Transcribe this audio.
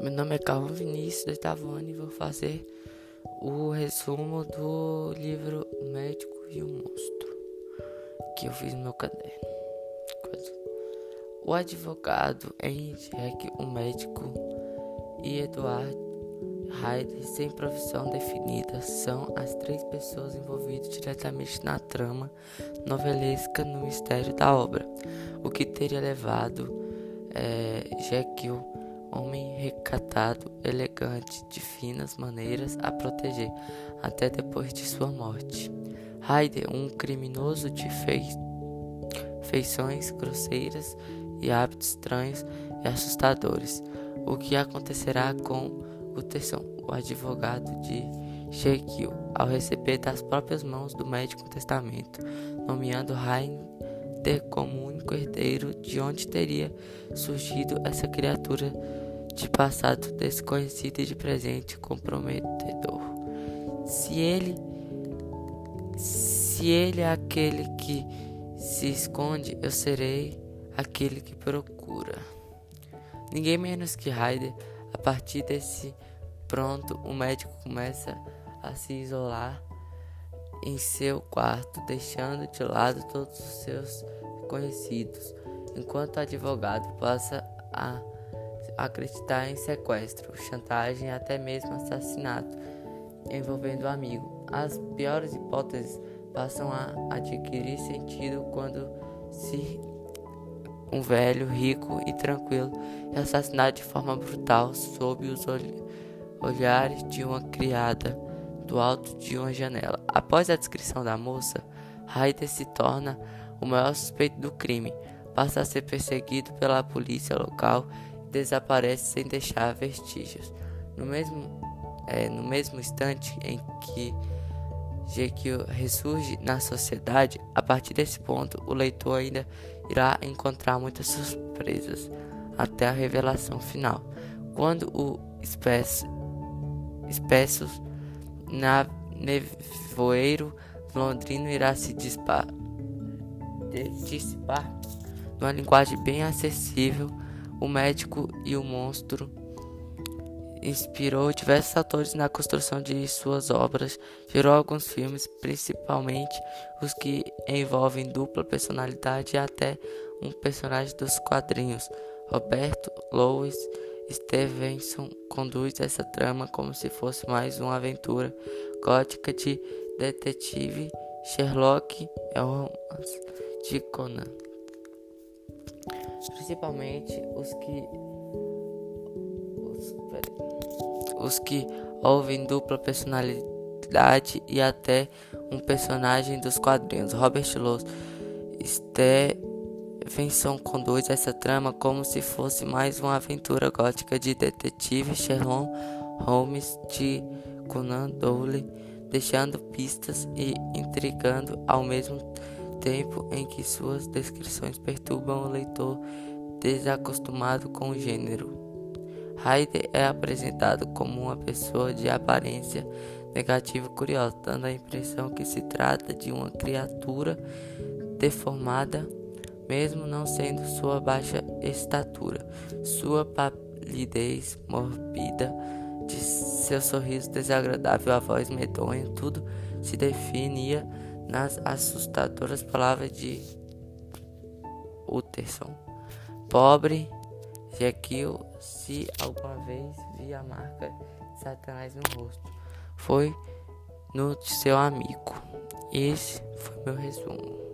Meu nome é Calvin Vinícius, do oitavo ano, e vou fazer o resumo do livro Médico e o Monstro, que eu fiz no meu caderno. O advogado Henry Jack, o médico e Eduardo Ryder, sem profissão definida, são as três pessoas envolvidas diretamente na trama novelesca no mistério da obra, o que teria levado é, Jekyll homem recatado, elegante, de finas maneiras, a proteger até depois de sua morte. Hyde, um criminoso de fei feições grosseiras e hábitos estranhos e assustadores. O que acontecerá com Utterson, o advogado de Jekyll, ao receber das próprias mãos do médico um testamento, nomeando Hyde como único herdeiro de onde teria surgido essa criatura de passado desconhecido e de presente comprometedor. Se ele se ele é aquele que se esconde, eu serei aquele que procura. Ninguém menos que Ryder. A partir desse pronto, o médico começa a se isolar em seu quarto, deixando de lado todos os seus conhecidos, enquanto o advogado passa a acreditar em sequestro, chantagem e até mesmo assassinato envolvendo o amigo. As piores hipóteses passam a adquirir sentido quando se um velho rico e tranquilo é assassinado de forma brutal sob os olhares de uma criada do alto de uma janela. Após a descrição da moça, Ryder se torna o maior suspeito do crime, passa a ser perseguido pela polícia local desaparece sem deixar vestígios. No mesmo, é, no mesmo instante em que Jekyll ressurge na sociedade, a partir desse ponto o leitor ainda irá encontrar muitas surpresas até a revelação final. Quando o espesso, espessos na nevoeiro londrino irá se dissipar, dissipar numa linguagem bem acessível o Médico e o Monstro inspirou diversos atores na construção de suas obras, gerou alguns filmes, principalmente os que envolvem dupla personalidade e até um personagem dos quadrinhos. Roberto Louis Stevenson conduz essa trama como se fosse mais uma aventura gótica de detetive Sherlock Holmes de Conan principalmente os que os, os que ouvem dupla personalidade e até um personagem dos quadrinhos. Robert Louis Stevenson conduz essa trama como se fosse mais uma aventura gótica de detetive Sherlock Holmes de Conan Doyle, deixando pistas e intrigando ao mesmo tempo em que suas descrições perturbam o leitor desacostumado com o gênero. Hyde é apresentado como uma pessoa de aparência negativa curiosa, dando a impressão que se trata de uma criatura deformada, mesmo não sendo sua baixa estatura, sua palidez morbida, de seu sorriso desagradável, a voz medonha, tudo se definia nas assustadoras palavras de Utterson. Pobre Jekyll, se alguma vez via a marca de Satanás no rosto, foi no seu amigo. Esse foi meu resumo.